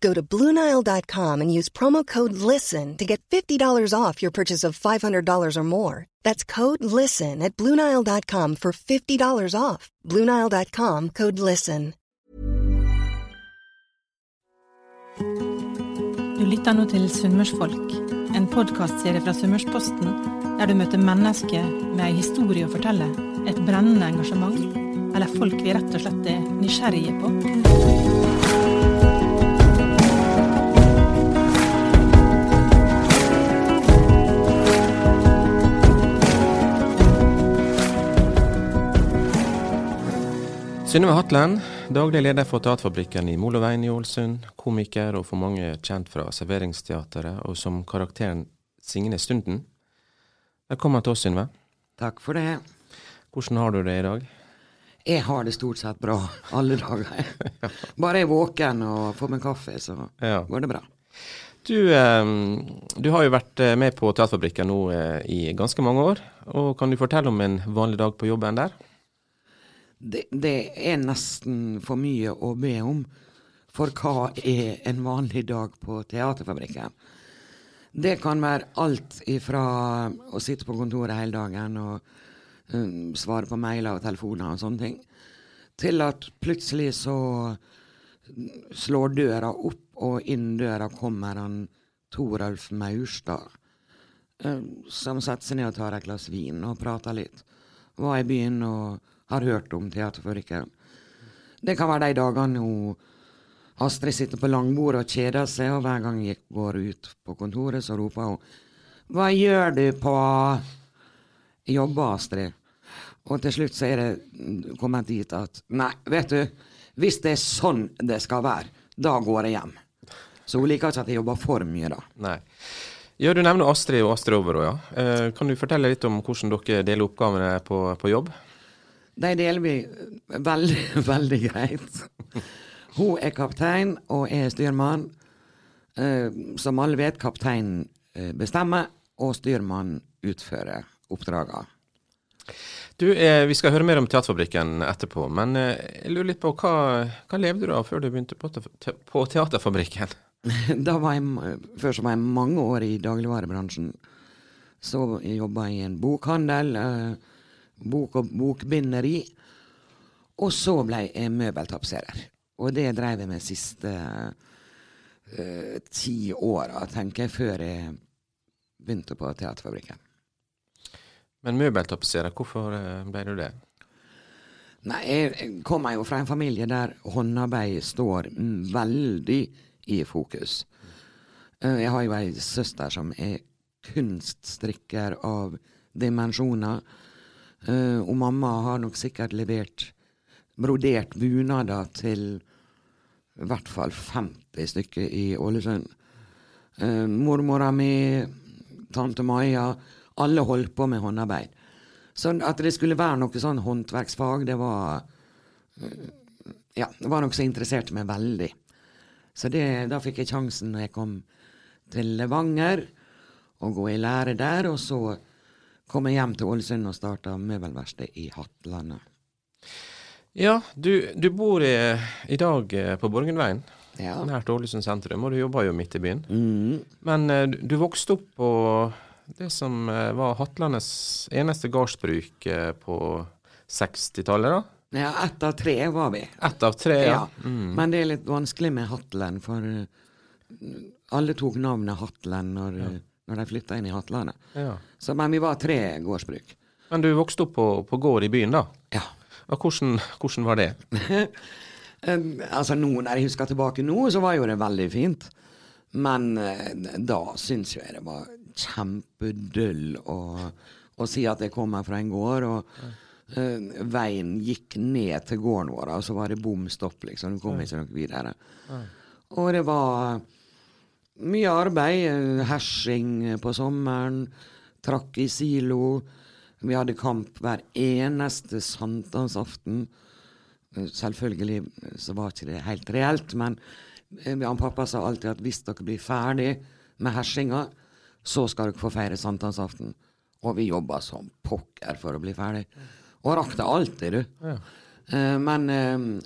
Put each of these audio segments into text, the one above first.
Go to BlueNile.com and use promo code LISTEN to get $50 off your purchase of $500 or more. That's code LISTEN at BlueNile.com for $50 off. BlueNile.com code LISTEN. Du lytter nå til Sunnmørsfolk, en podkastserie fra Sunnmørsposten der du møter mennesker med ei historie å fortelle, et brennende engasjement, eller folk vi rett og slett er nysgjerrige på. Synnøve Hatlen, daglig leder for Teaterfabrikken i Moloveien i Ålesund. Komiker og for mange kjent fra serveringsteateret og som karakteren Signe Stunden. Velkommen til oss, Synnøve. Takk for det. Hvordan har du det i dag? Jeg har det stort sett bra alle dager. Bare jeg er våken og får meg kaffe, så Ja. går det bra. Du, eh, du har jo vært eh, med på Teaterfabrikken nå eh, i ganske mange år. og Kan du fortelle om en vanlig dag på jobben der? Det, det er nesten for mye å be om. For hva er en vanlig dag på Teaterfabrikken? Det kan være alt ifra å sitte på kontoret hele dagen og um, svare på mailer og telefoner og sånne ting, til at plutselig så slår døra opp, og inn døra kommer han Toralf Maurstad, um, som setter seg ned og tar et glass vin og prater litt. Var i byen og har hørt om Teaterfabrikken. Det kan være de dagene hun Astrid sitter på langbordet og kjeder seg, og hver gang jeg går ut på kontoret, så roper hun 'Hva gjør du på jobber, Astrid?' Og til slutt så er det kommet dit at Nei, vet du, hvis det er sånn det skal være, da går jeg hjem. Så hun liker ikke at jeg jobber for mye, da. Nei. Ja, Du nevner Astrid og Astrid Overå. Ja. Eh, kan du fortelle litt om hvordan dere deler oppgavene på, på jobb? De deler vi veldig, veldig greit. Hun er kaptein, og jeg er styrmann. Eh, som alle vet, kapteinen eh, bestemmer, og styrmannen utfører oppdragene. Du, eh, Vi skal høre mer om Teaterfabrikken etterpå, men eh, jeg lurer litt på hva, hva levde du av før du begynte på, te på Teaterfabrikken? Da var jeg, før så var jeg mange år i dagligvarebransjen. Så jobba jeg i en bokhandel, eh, bok- og bokbinderi. Og så ble jeg møbeltapetserer. Og det dreiv jeg med de siste uh, ti åra, tenker jeg, før jeg begynte på Teaterfabrikken. Men møbeltapetserer, hvorfor eh, ble du det? Nei, jeg kommer jo fra en familie der håndarbeid står veldig i fokus. Eh, Jeg har jo ei søster som er kunststrikker av dimensjoner. Eh, Og mamma har nok sikkert levert brodert bunader til i hvert fall 50 stykker i Ålesund. Uh, Mormora mi, tante Maja, alle holdt på med håndarbeid. Så at det skulle være noe sånn håndverksfag, det var uh, Ja, det var noe som interesserte meg veldig. Så det, da fikk jeg sjansen når jeg kom til Levanger, å gå i lære der. Og så kom jeg hjem til Ålesund og starta møbelverksted i Hattlandet. Ja, du, du bor i, i dag eh, på Borgenveien, Ja. nært Ålesund sentrum, og du jobber jo midt i byen. Mm. Men eh, du, du vokste opp på det som eh, var Hatlandets eneste gardsbruk eh, på 60-tallet, da? Ja, ett av tre var vi. Ett av tre, ja. Ja. Men det er litt vanskelig med Hatlen, for eh, alle tok navnet Hatlen når, eh, når de flytta inn i Hatlandet. ja. Så, men vi var tre gårdsbruk. Men du vokste opp på, på gård i byen, da? Ja. Og hvordan, hvordan var det? altså nå, Når jeg husker tilbake nå, så var jo det veldig fint. Men da syns jeg det var kjempedøll å, å si at jeg kommer fra en gård. og Uh, veien gikk ned til gården vår, og så var det bom stopp, liksom. Du kom ikke noe videre. Og det var mye arbeid. Hersing på sommeren. Trakk i silo. Vi hadde kamp hver eneste sankthansaften. Selvfølgelig så var ikke det helt reelt, men han eh, pappa sa alltid at hvis dere blir ferdig med hersinga, så skal dere få feire sankthansaften. Og vi jobba som pokker for å bli ferdig. Og rakk det alltid, du. Ja. Men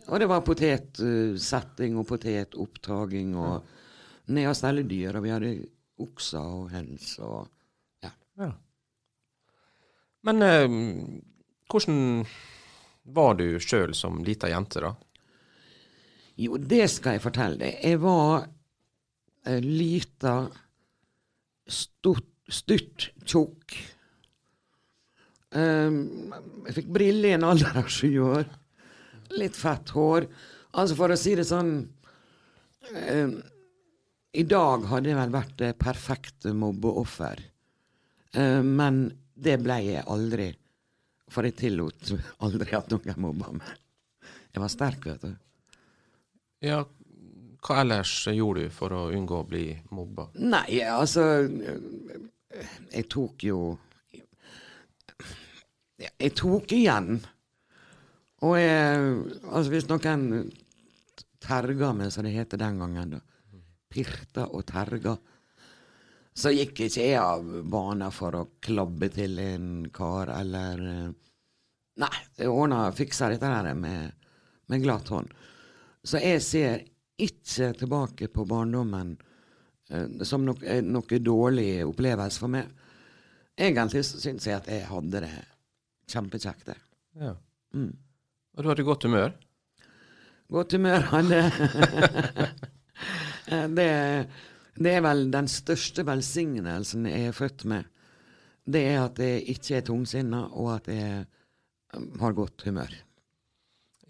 Og det var potetsetting og potetopptaking og ja. ned alle dyr. Og vi hadde okser og høns og ja. ja. Men hvordan var du sjøl som lita jente, da? Jo, det skal jeg fortelle deg. Jeg var lita, stutt, tjukk Um, jeg fikk briller i en alder av sju år. Litt fett hår. Altså, for å si det sånn um, I dag hadde jeg vel vært det perfekte mobbeoffer. Um, men det ble jeg aldri. For jeg tillot aldri at noen mobba meg. Jeg var sterk, vet du. Ja, hva ellers gjorde du for å unngå å bli mobba? Nei, altså Jeg tok jo jeg tok igjen. Og jeg, altså hvis noen terga meg, som det heter den gangen, da, pirta og terga, så gikk ikke jeg av banen for å klabbe til en kar, eller Nei, jeg ordna fiksa dette her med, med glatt hånd. Så jeg ser ikke tilbake på barndommen eh, som noe, noe dårlig opplevelse for meg. Egentlig syns jeg at jeg hadde det Kjempekjekt. Ja. Mm. Og du hadde godt humør? Godt humør hadde det, det er vel den største velsignelsen jeg er født med. Det er at jeg ikke er tungsinna, og at jeg um, har godt humør.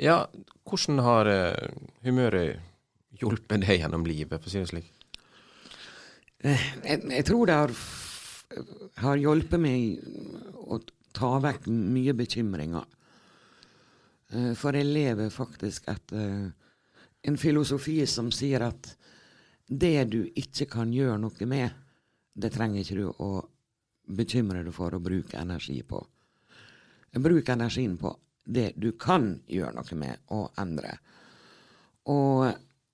Ja, hvordan har uh, humøret hjulpet deg gjennom livet, for å si det slik? Eh, jeg, jeg tror det har, har hjulpet meg å ta vekk mye bekymringer. Eh, for jeg lever faktisk etter eh, en filosofi som sier at det du ikke kan gjøre noe med, det trenger ikke du å bekymre deg for å bruke energi på. Bruk energien på det du kan gjøre noe med, og endre. Og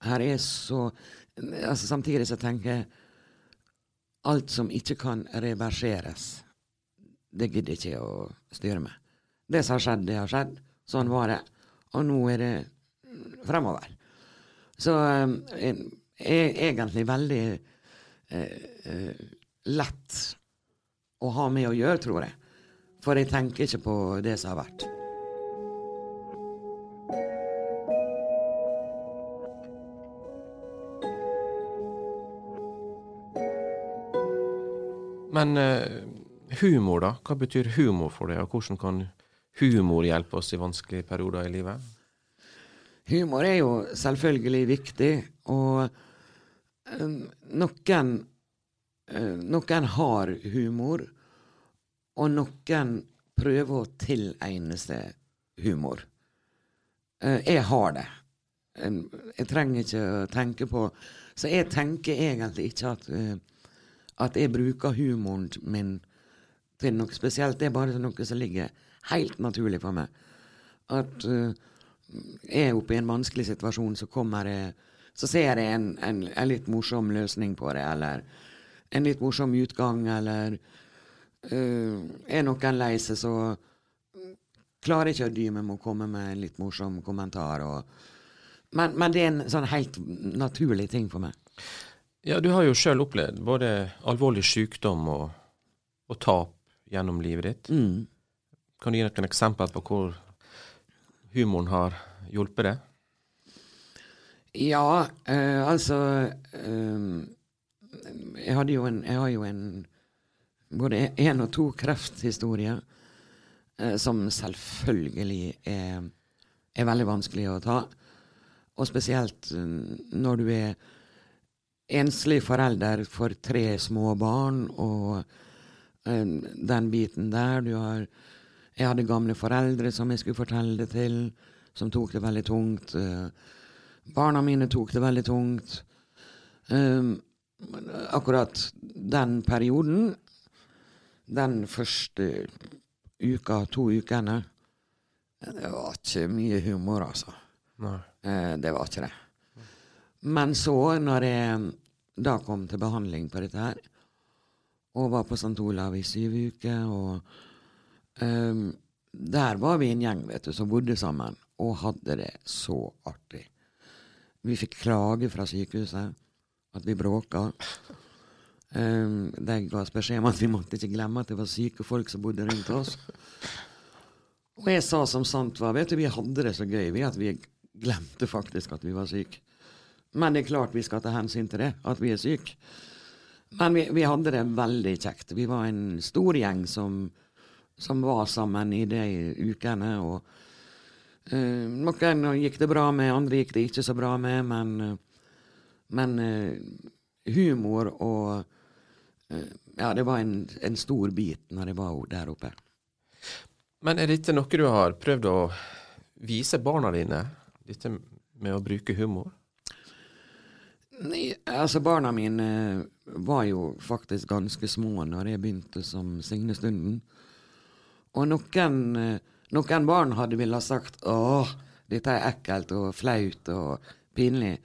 her er så altså Samtidig så tenker jeg alt som ikke kan reverseres, det gidder jeg ikke å styre med. Det som har skjedd, det har skjedd. Sånn var det. Og nå er det fremover. Så eh, er egentlig veldig eh, eh, lett å ha med å gjøre, tror jeg. For jeg tenker ikke på det som har vært. Men eh, Humor, da? Hva betyr humor for deg, og hvordan kan humor hjelpe oss i vanskelige perioder i livet? Humor er jo selvfølgelig viktig, og noen uh, Noen har humor, og noen prøver å tilegne seg humor. Uh, jeg har det. Jeg trenger ikke å tenke på Så jeg tenker egentlig ikke at, uh, at jeg bruker humoren min til noe spesielt. Det er bare noe som ligger helt naturlig for meg. At jeg er oppe i en vanskelig situasjon, så kommer jeg så ser jeg en, en, en, litt morsom løsning på det, eller en litt morsom utgang, eller uh, Er noen lei seg, så klarer jeg ikke å dy meg med å komme med en litt morsom kommentar. Og, men, men, det er en sånn helt naturlig ting for meg. Ja, du har jo sjøl opplevd både alvorlig sykdom og, og tap gjennom livet ditt. Mm. Kan du gi noen eksempel på hvor humoren har hjulpet deg? Ja, eh, altså eh, jeg, hadde jo en, jeg har jo en både én og to krefthistorier eh, som selvfølgelig er, er, veldig vanskelig å ta. Og spesielt når du er enslig forelder for tre små barn, og den biten der. Du har Jeg hadde gamle foreldre som jeg skulle fortelle det til, som tok det veldig tungt. Barna mine tok det veldig tungt. akkurat den perioden, den første uka, to ukene, det var ikke mye humor, altså. Nei. det var ikke det. Men så, når jeg da kom til behandling på dette her, og var på St. Olav i syv uker, og um, der var vi en gjeng vet du, som bodde sammen, og hadde det så artig. Vi fikk klage fra sykehuset at vi bråka. Um, de ga oss beskjed om at vi måtte ikke glemme at det var syke folk som bodde rundt oss. Og jeg sa som sant var, vet du, vi hadde det så gøy vi at vi glemte faktisk at vi var syke. Men det er klart vi skal ta hensyn til det, at vi er syke. Men vi, vi, hadde det veldig kjekt. Vi var en stor gjeng som, som var sammen i de ukene. og uh, Noen gikk det bra med, andre gikk det ikke så bra med, men, uh, men uh, humor og Ja, det var en, en, stor bit når jeg var der oppe. Men er dette noe du har prøvd å vise barna dine? Dette med å bruke humor? Nei, altså barna mine var jo faktisk ganske små når jeg begynte som Signestunden. Og noen, noen barn hadde ville sagt åh, dette er ekkelt og flaut og pinlig.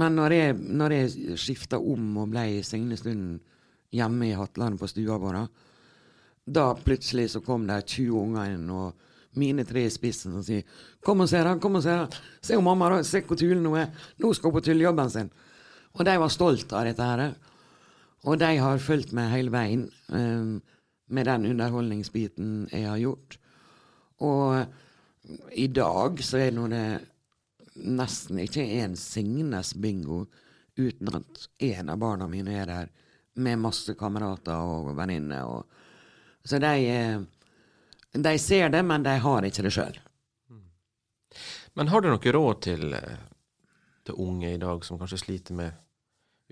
Men når jeg, når jeg skifta om og ble i Signestunden hjemme i Hatland på stua vår, da plutselig så kom det 20 unger inn, og mine tre i spissen og sier 'Kom og se, da! Kom og se! da, Se om mamma, da! Se hvor tullen hun er! Nå skal hun på tullejobben sin!' Og de var stolt av dette her. Og de har fulgt meg hele veien um, med den underholdningsbiten jeg har gjort. Og i dag så er nå det nesten ikke en Signes bingo uten at en av barna mine er der med masse kamerater og venninner. Så de eh, de ser det, men de har ikke det sjøl. Men har du noe råd til, eh, til unge i dag som kanskje sliter med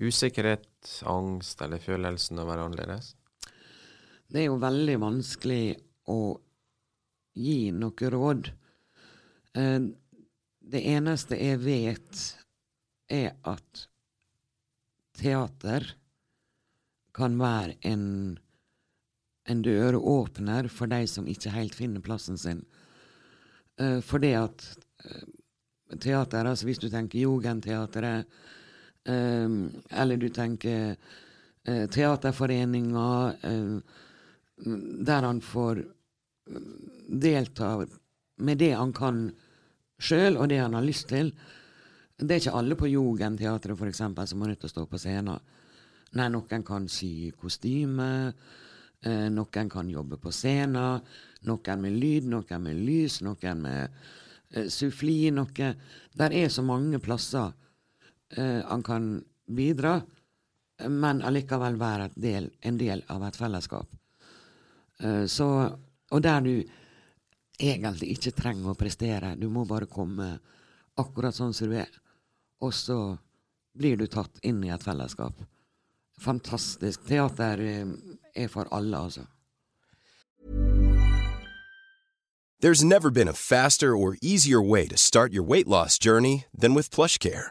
usikkerhet, angst eller følelsen av å være annerledes? Det er jo veldig vanskelig å gi noe råd. Eh, det eneste jeg vet, er at teater kan være en en døråpner for de som ikke helt finner plassen sin. Uh, for det at uh, teater, altså hvis du tenker Jugendteatret, eller du tenker Teaterforeninga, der han får delta med det han kan sjøl, og det han har lyst til. Det er ikke alle på Jugendteatret for eksempel, som er nødt til å stå på scenen. Nei, noen kan sy kostyme. Eh, noen kan jobbe på scenen. Noen med lyd, noen med lys, noen med eh, suffli. Noe. Der er så mange plasser eh, han kan bidra, men allikevel være del, en del av et fellesskap. Så, og der du egentlig ikke trenger å prestere. Du må bare komme akkurat sånn som du er. Og så blir du tatt inn i et fellesskap. Fantastisk. Teater eh, er for alle, altså. There's never been a faster or easier way to start your weight loss journey than with PlushCare.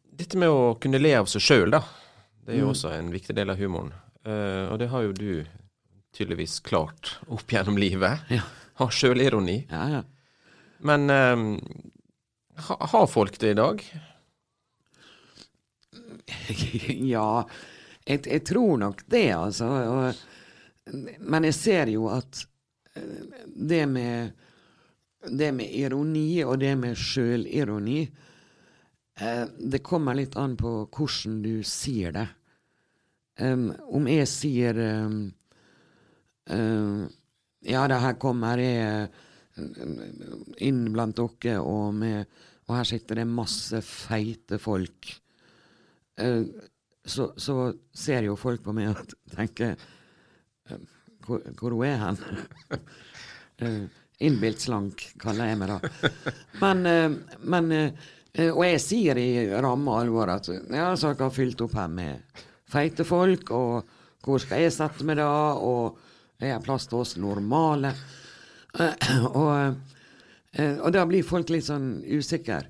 dette med å kunne le av seg sjøl, da. Det er jo mm. også en viktig del av humoren. Uh, og det har jo du tydeligvis klart opp gjennom livet. Ja. Har sjølironi. Ja, ja. Men um, ha, har folk det i dag? ja, jeg, jeg, tror nok det, altså. Og, men jeg ser jo at eh, det med, det med ironi og det med sjølironi Eh, det kommer litt an på hvordan du sier det. Um, om jeg sier um, uh, Ja, det her kommer jeg inn blant dere, og, med, og, her sitter det masse feite folk. Uh, så, så, ser jo folk på meg og tenker hvor, hvor hun er hen? uh, Innbilt slank, kaller jeg meg da. Men, uh, men Og jeg sier i ramme alvor at ja, så har fylt opp her med feite folk, og hvor skal jeg sette meg da, og jeg det plass til oss normale. Og, og da blir folk litt sånn usikre.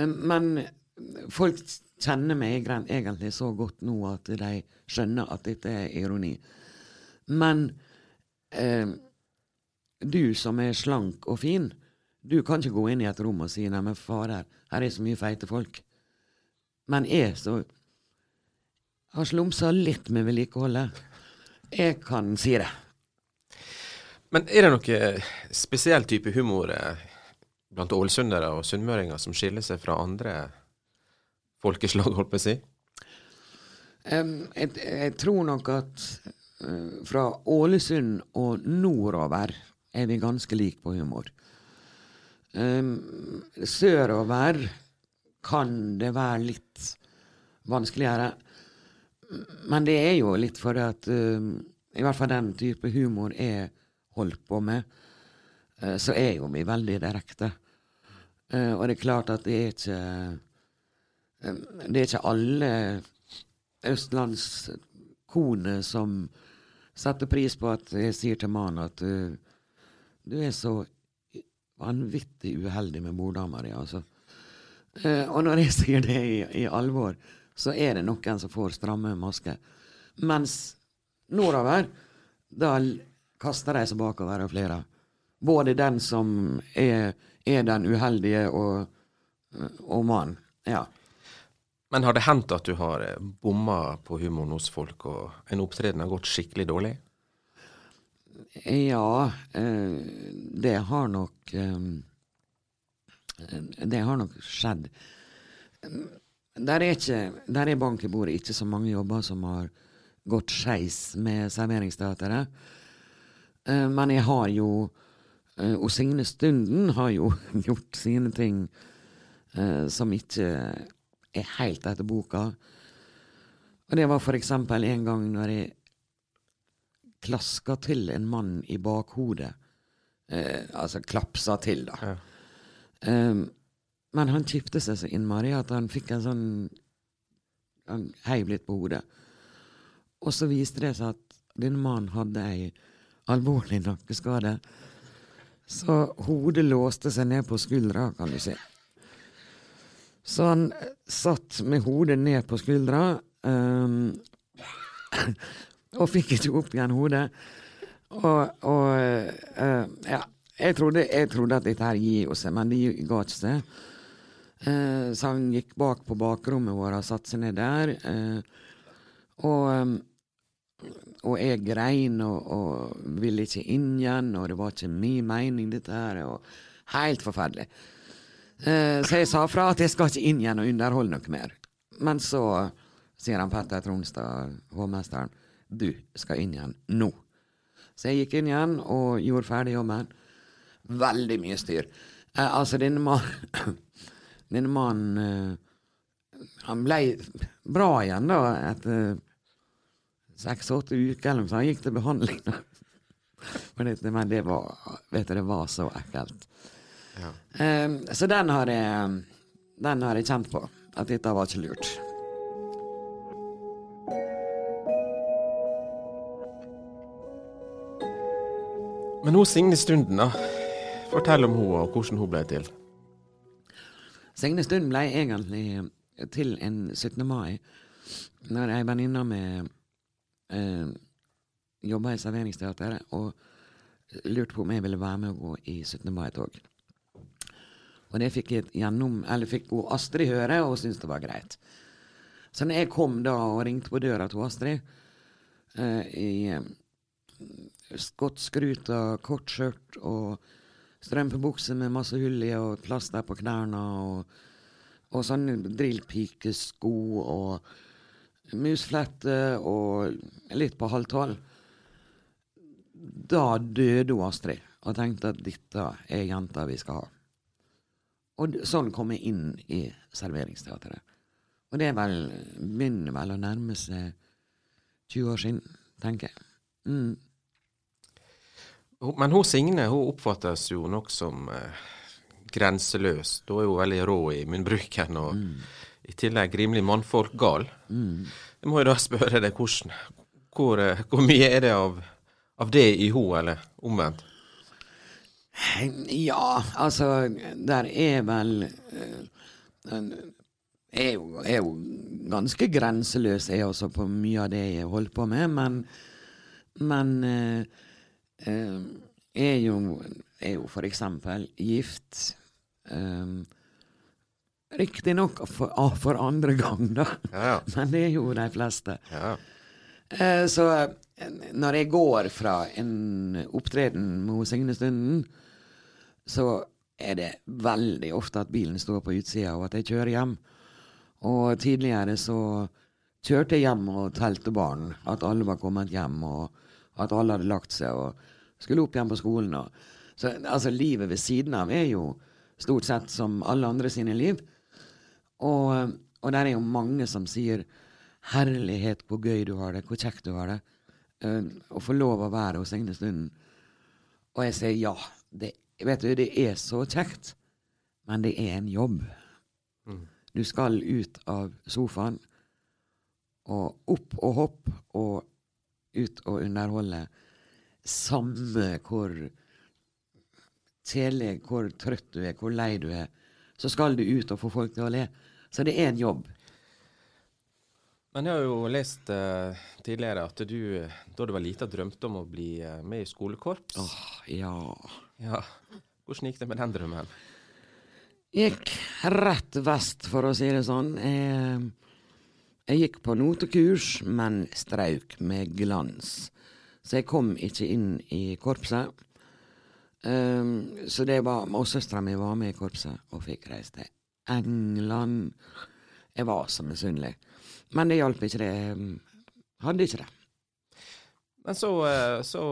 Men folk kjenner meg egentlig så godt nå at de skjønner at dette er ironi. Men eh, du som er slank og fin, du kan ikke gå inn i et rom og si 'nei, men fader, her er så mye feite folk'. Men jeg så har slumsa litt med vedlikeholdet. Jeg kan si det. Men er det noe spesiell type humor eh, blant ålesundere og sunnmøringer som skiller seg fra andre folkeslag, holdt på å si? Um, jeg, jeg, tror nok at uh, fra Ålesund og nordover er vi ganske like på humor. Um, sørover kan det være litt vanskeligere. Men det er jo litt fordi at uh, i hvert fall den type humor jeg holdt på med, uh, så er jo vi veldig direkte. Uh, og det er klart at det er ikke Det er ikke alle østlandskoner som setter pris på at jeg sier til mannen at du er så vanvittig uheldig med morddama di, altså. og når jeg sier det i, i alvor, så er det noen som får stramme masker. Mens nordover, da kaster de seg bakover og flere. Både den som er, er den uheldige, og, og mannen. Ja. Men har det hendt at du har eh, bomma på humoren hos folk, og en opptreden har gått skikkelig dårlig? Ja, eh, det har nok eh, Det har nok skjedd. Der er, ikke, der er bank i bordet ikke så mange jobber som har gått skeis med serveringsteateret. Uh, men jeg har jo Og Signe Stunden har jo gjort sine ting som ikke er helt etter boka. Og det var for eksempel en gang når jeg klaska til en mann i bakhodet. altså klapsa til, da. Ja. Um, men han kjipte seg så innmari at han fikk en sånn Han heiv litt på hodet. Og så viste det seg at denne mannen hadde ei alvorlig nakkeskade. Så hodet låste seg ned på skuldra, kan du si. Så han satt med hodet ned på skuldra um, og fikk ikke opp igjen hodet. Og, og uh, ja, jeg trodde, jeg trodde, at dette her gir seg, men det ga ikke seg. Uh, så han gikk bak på bakrommet vårt og satte seg ned der. Uh, og, um, og, jeg grein og, og, ville ikke inn igjen, og det var ikke min mening, dette her. Og helt forferdelig. Eh, så jeg sa fra at jeg skal ikke inn igjen og underholde noe mer. Men så sier han Petter Tronstad, hovmesteren, du skal inn igjen nå. Så jeg gikk inn igjen og gjorde ferdig jobben. Veldig mye styr. Eh, altså, denne mannen denne mannen eh, Han ble bra igjen da etter seks-åtte uker, eller noe sånt. Han gikk til behandling. Men det var, vet du, det var så ekkelt. Ja. Eh, så den har, jeg, den har jeg kjent på. At dette var ikke lurt. Men hun Signe Stunden, da. Fortell om henne og hvordan hun ble til. Signe Stunden ble egentlig til en 17. mai, når ei venninne med eh, jobba i Serveringsteateret og lurte på om jeg ville være med å gå i 17. mai-tog. Og det fikk, jeg gjennom, eller fikk hun Astrid høre, og syntes det var greit. Så når jeg kom da og ringte på døra til Astrid eh, i skottskruta, kort skjørt og strømpebukse med masse hull i og plaster på knærne og, Og sånne drillpikesko og musflette og litt på halv tolv. Da døde hun Astrid og tenkte at dette er jenta vi skal ha. Og sånn kom jeg inn i serveringsteatret. Og det vel, begynner vel å nærme seg 20 år siden, tenker jeg. Mm. Men hun Signe hun oppfattes jo nok som eh, grenseløs. Da er hun veldig rå i munnbruken, og mm. i tillegg rimelig mannfolk-gal. Mm. Jeg må jo da spørre deg hvordan, hvor, eh, hvor mye er det av, av det i hun, eller omvendt? Ja, altså Der er vel uh, er jo, er jo ganske grenseløs, jeg også, på mye av det jeg holder på med. Men, men uh, er, jo, er jo for eksempel gift. Um, Riktignok for, for andre gang, da. Ja, ja. Men det er jo de fleste. Ja. Uh, så når jeg går fra en opptreden med Signe Stunden, så er det veldig ofte at bilen står på utsida, og at jeg kjører hjem. Og tidligere så kjørte jeg hjem og telte barn, at alle var kommet hjem, og at alle hadde lagt seg og skulle opp igjen på skolen. Og. Så altså, livet ved siden av er jo stort sett som alle andre sine liv. Og, og der er jo mange som sier 'herlighet, hvor gøy du har det, hvor kjekt du har det', uh, å få lov å være hos Signe Stunden. Og jeg sier ja, det Vet du, det er så kjekt, men det er en jobb. Mm. Du skal ut av sofaen og opp og hopp og ut og underholde. Samme hvor kjedelig, hvor trøtt du er, hvor lei du er, så skal du ut og få folk til å le. Så det er en jobb. Men jeg har jo lest uh, tidligere at du da du var lita, drømte om å bli uh, med i skolekorps. Åh, oh, ja. ja. Hvordan gikk det med den drømmen? Gikk rett vest, for å si det sånn. Jeg, jeg gikk på notekurs, men strauk med glans. Så jeg kom ikke inn i korpset. Um, så det var, Og søstera mi var med i korpset og fikk reise til England. Jeg var så misunnelig. Men det hjalp ikke, det. Hadde ikke det. Men så, eh, så,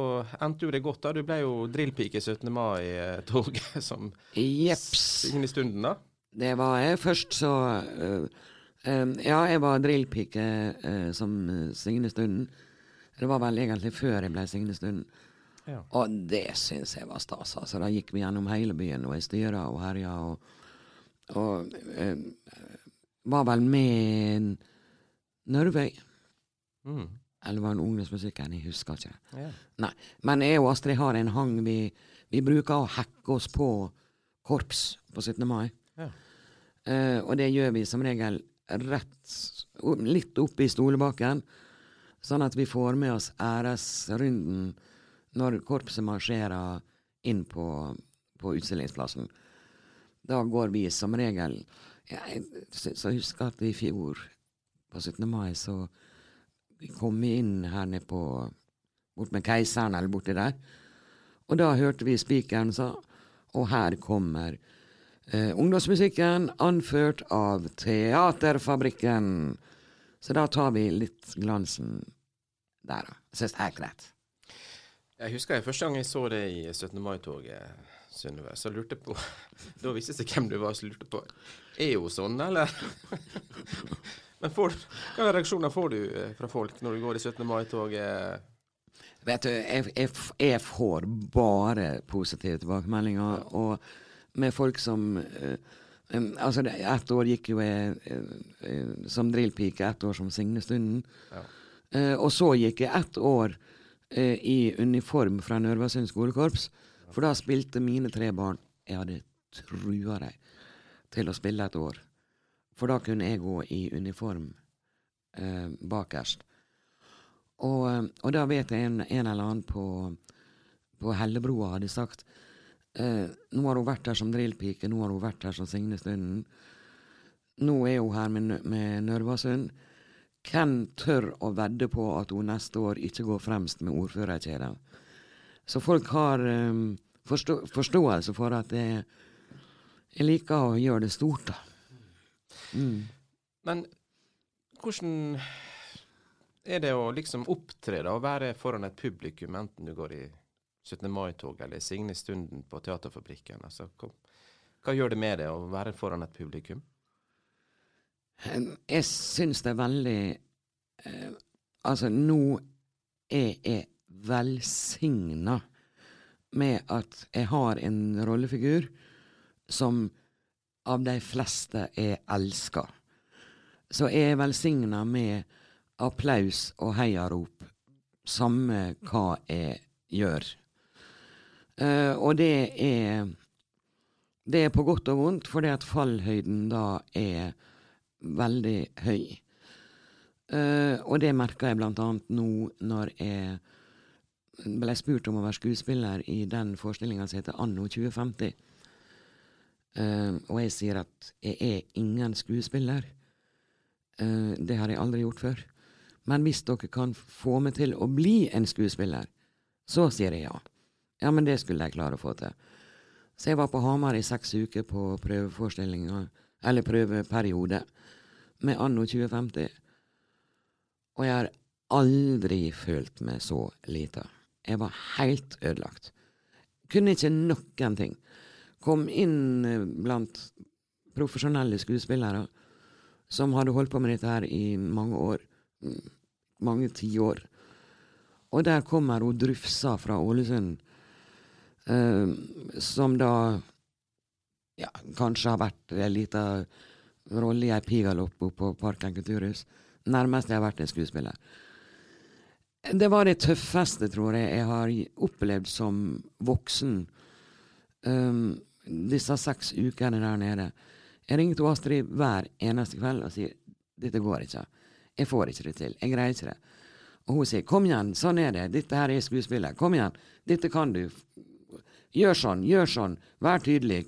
endte jo det godt, da. Du ble jo drillpike 17. mai-toget som Jepps. inn i stunden, da. Det var jeg. Først så uh, uh, Ja, jeg var drillpike uh, som Signe Stunden. Det var vel egentlig før jeg ble Signe Stunden. Ja. Og det syns jeg var stas. Altså. Da gikk vi gjennom hele byen, og jeg styra og herja og, og var vel med Nørvøy. Mm. Eller var det ungdomsmusikken? Jeg husker ikke. Ja. Nei. Men jeg og Astrid har en hang. Vi, vi bruker å hacke oss på korps på 17. mai. Ja. Uh, og det gjør vi som regel rett litt opp i stolebakken, sånn at vi får med oss æresrunden når korpset marsjerer inn på, på utstillingsplassen. Da går vi som regel Jeg husker at i fjor, på 17. mai, så kom vi inn her nede på bort med Keiseren eller borti der. Og da hørte vi spikeren sa Og her kommer eh, ungdomsmusikken anført av Teaterfabrikken. Så da tar vi litt glansen der, da. Syns det er greit. Jeg husker jeg første gang jeg så det i 17. mai-toget, Synnøve, så lurte på Da viste jeg seg hvem du var, så lurte på Er hun sånn, eller? Men får, hva reaksjoner får du eh, fra folk når du går i 17. mai-toget? Vet du, jeg, jeg, jeg, får bare positive tilbakemeldinger. Og med folk som um, Altså, ett år gikk jo jeg uh, uh, som drillpike, ett år som Signe Stunden. Ja. og så gikk jeg ett år i uniform fra Nørvasund skolekorps. For da spilte mine tre barn Jeg hadde trua dem til å spille et år. For da kunne jeg gå i uniform eh, bakerst. Og, eh, og, da vet jeg en, en eller annen på, på Hellebroa hadde sagt eh, Nå har hun vært her som drillpike, nå har hun vært her som Signe Stunden. Nå er hun her med, med Nørvasund. Hvem tør å vedde på at hun neste år ikke går fremst med ordførerkjeden? Så folk har um, forstå, forståelse for at jeg, jeg liker å gjøre det stort, da. Mm. Men hvordan er det å liksom opptre da, og være foran et publikum, enten du går i 17. mai-tog eller Signe Stunden på Teaterfabrikken? Altså, hva, hva gjør det med det å være foran et publikum? Jeg syns det er veldig eh, Altså, nå er jeg velsigna med at jeg har en rollefigur som av de fleste er elska. Så jeg er velsigna med applaus og heiarop, samme hva jeg gjør. Uh, og det er Det er på godt og vondt, fordi at fallhøyden da er veldig høy. Uh, og det merka jeg blant annet nå når jeg ble spurt om å være skuespiller i den forestillinga som heter Anno 2050. Uh, og jeg sier at jeg er ingen skuespiller. Det har jeg aldri gjort før. Men hvis dere kan få meg til å bli en skuespiller, så sier jeg ja. Ja, men det skulle jeg klare å få til. Så jeg var på Hamar i seks uker på prøveforestillinga, eller prøveperiode, med Anno 2050. Og jeg har aldri følt meg så lita. Jeg var helt ødelagt. Kunne ikke noen ting. Kom inn eh, blant profesjonelle skuespillere som hadde holdt på med dette her i mange år. Mm, mange tiår. Og der kommer hun Drufsa fra Ålesund, som da ja, kanskje har vært en liten rolle i ei pigalopp på Parken kulturhus. Nærmest jeg har vært en skuespiller. Det var det tøffeste, tror jeg, jeg har opplevd som voksen. Um, disse seks ukene der nede. Jeg ringte Astrid hver eneste kveld og sier dette går ikke. Jeg får ikke det til. Jeg greier ikke det. Og hun sier kom igjen, sånn er det. Dette her er skuespillet. Kom igjen. Dette kan du. Gjør sånn, gjør sånn. Vær tydelig.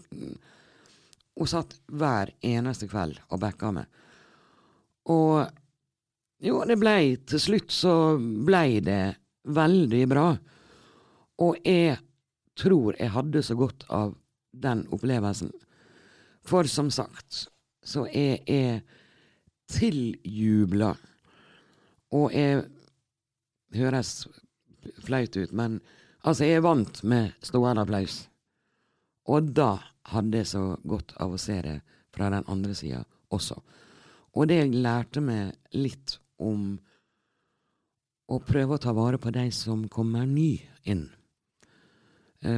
Hun satt hver eneste kveld og backa meg. Og jo, det blei Til slutt så blei det veldig bra. Og jeg tror jeg hadde så godt av den opplevelsen. For som sagt, så er jeg tiljubla. Og jeg høres flaut ut, men altså, jeg er vant med stående applaus. Og da hadde jeg så godt av å se det fra den andre sida også. Og det lærte meg litt om å prøve å ta vare på de som kommer ny inn.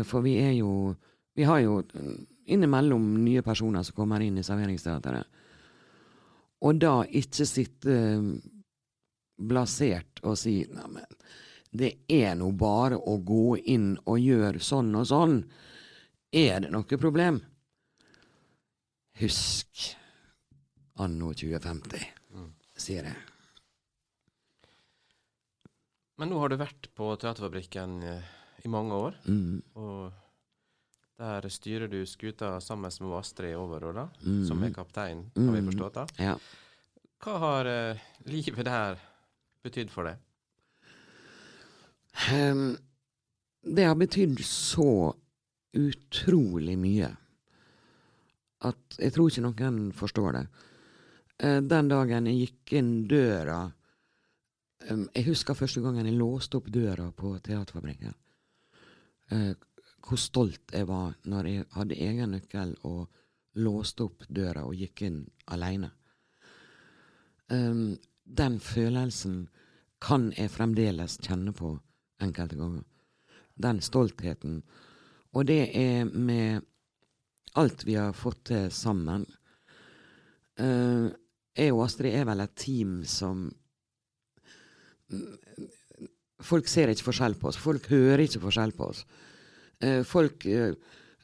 For vi er jo Vi har jo innimellom nye personer som kommer inn i serveringsteateret. Og da ikke sitte blasert og si neimen, det er nå bare å gå inn og gjøre sånn og sånn. Er det noe problem? Husk anno 2050, mm. sier jeg. Men nå har du vært på Teaterfabrikken eh, i mange år. Mm. Og der styrer du skuta sammen med Astrid Overå, mm. som er kaptein, har vi Mm. forstått. da. Ja. Hva har eh, livet der betydd for deg? Ehm, det har betydd så utrolig mye at jeg tror ikke noen forstår det. Eh, den dagen jeg gikk inn døra ehm, Jeg husker første gangen jeg låste opp døra på Teaterfabrikken. Eh, hvor stolt jeg var når jeg hadde egen nøkkel og låste opp døra og gikk inn aleine. Um, den følelsen kan jeg fremdeles kjenne på enkelte ganger. Den stoltheten. Og det er med alt vi har fått til sammen. Uh, jeg og Astrid er vel et team som Folk ser ikke forskjell på oss. Folk hører ikke forskjell på oss. Uh, folk uh,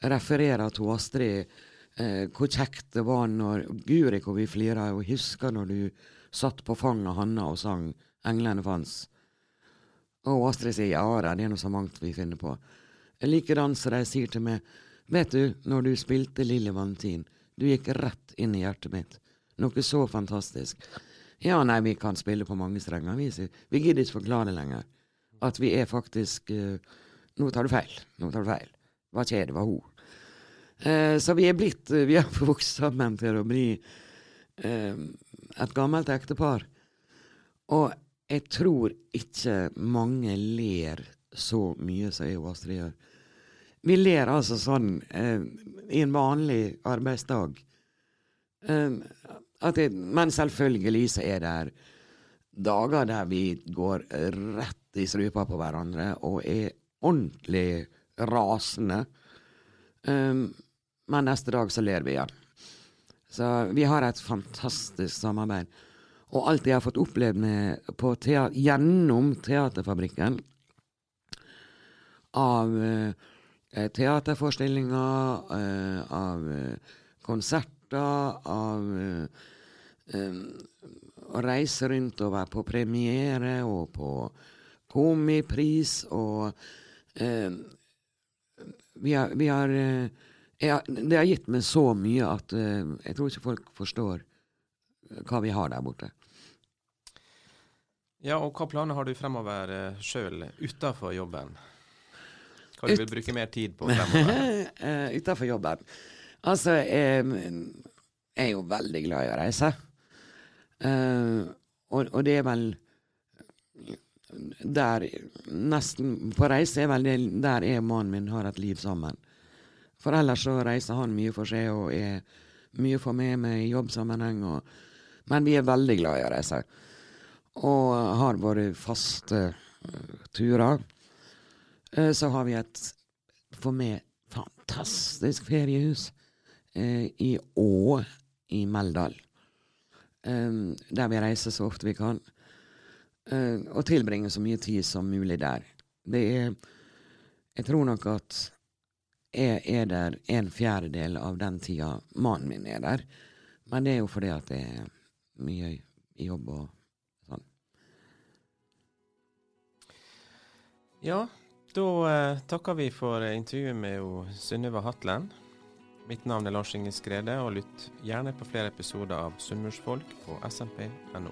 refererer til Astrid hvor kjekt det var når Guri, hvor vi flira. og husker når du satt på fanget av Hanna og sang 'Englene fanns'. Og Astrid sier ja da, det er noe så mangt vi finner på. Likedan som de sier til meg, vet du, når du spilte Lille Valentin, du gikk rett inn i hjertet mitt. Noe så fantastisk. Ja, nei, vi kan spille på mange strenger, vi. Vi gidder ikke forklare lenger. At vi er faktisk uh, Nå tar du feil. Nå tar du feil. Hva skjer? det var hun. Uh, så vi er blitt uh, Vi har vokst sammen til å bli et gammelt ektepar. Og jeg tror ikke mange ler så mye som jeg og Astrid gjør. Vi ler altså sånn eh, i en vanlig arbeidsdag. Eh, jeg, men selvfølgelig så er det dager der vi går rett i strupa på hverandre og er ordentlig rasende. Eh, men neste dag så ler vi igjen. Så vi har et fantastisk samarbeid. Og alt jeg har fått opplevd med, teater, gjennom Teaterfabrikken av eh, teaterforestillinger, eh, av uh, konserter, av å reise rundt og være på premiere og på komipris og vi har, vi har jeg, det har gitt meg så mye at uh, jeg tror ikke folk forstår hva vi har der borte. Ja, og hva planer har du fremover uh, sjøl utafor jobben? Hva du Ut vil bruke mer tid på fremover? uh, utafor jobben? Altså, jeg, er jo veldig glad i å reise. Uh, og, og, det er vel der Nesten på reise er vel det der jeg og mannen min har et liv sammen. For ellers så reiser han mye for seg og er mye for meg med i jobbsammenheng. Og, men vi er veldig glad i å reise. Og har våre faste uh, turer. Uh, så har vi et for meg fantastisk feriehus uh, i Å i Meldal. Der vi reiser så ofte vi kan. og tilbringer så mye tid som mulig der. Det er Jeg tror nok at jeg er der en fjerdedel av den tida mannen min er der. Men det er jo fordi at det er mye jobb og Ja, da eh, takker vi for intervjuet med Synnøve Hatlen. Mitt navn er Lars Inge Skrede, og lytt gjerne på flere episoder av Sunnmørsfolk på smp.no.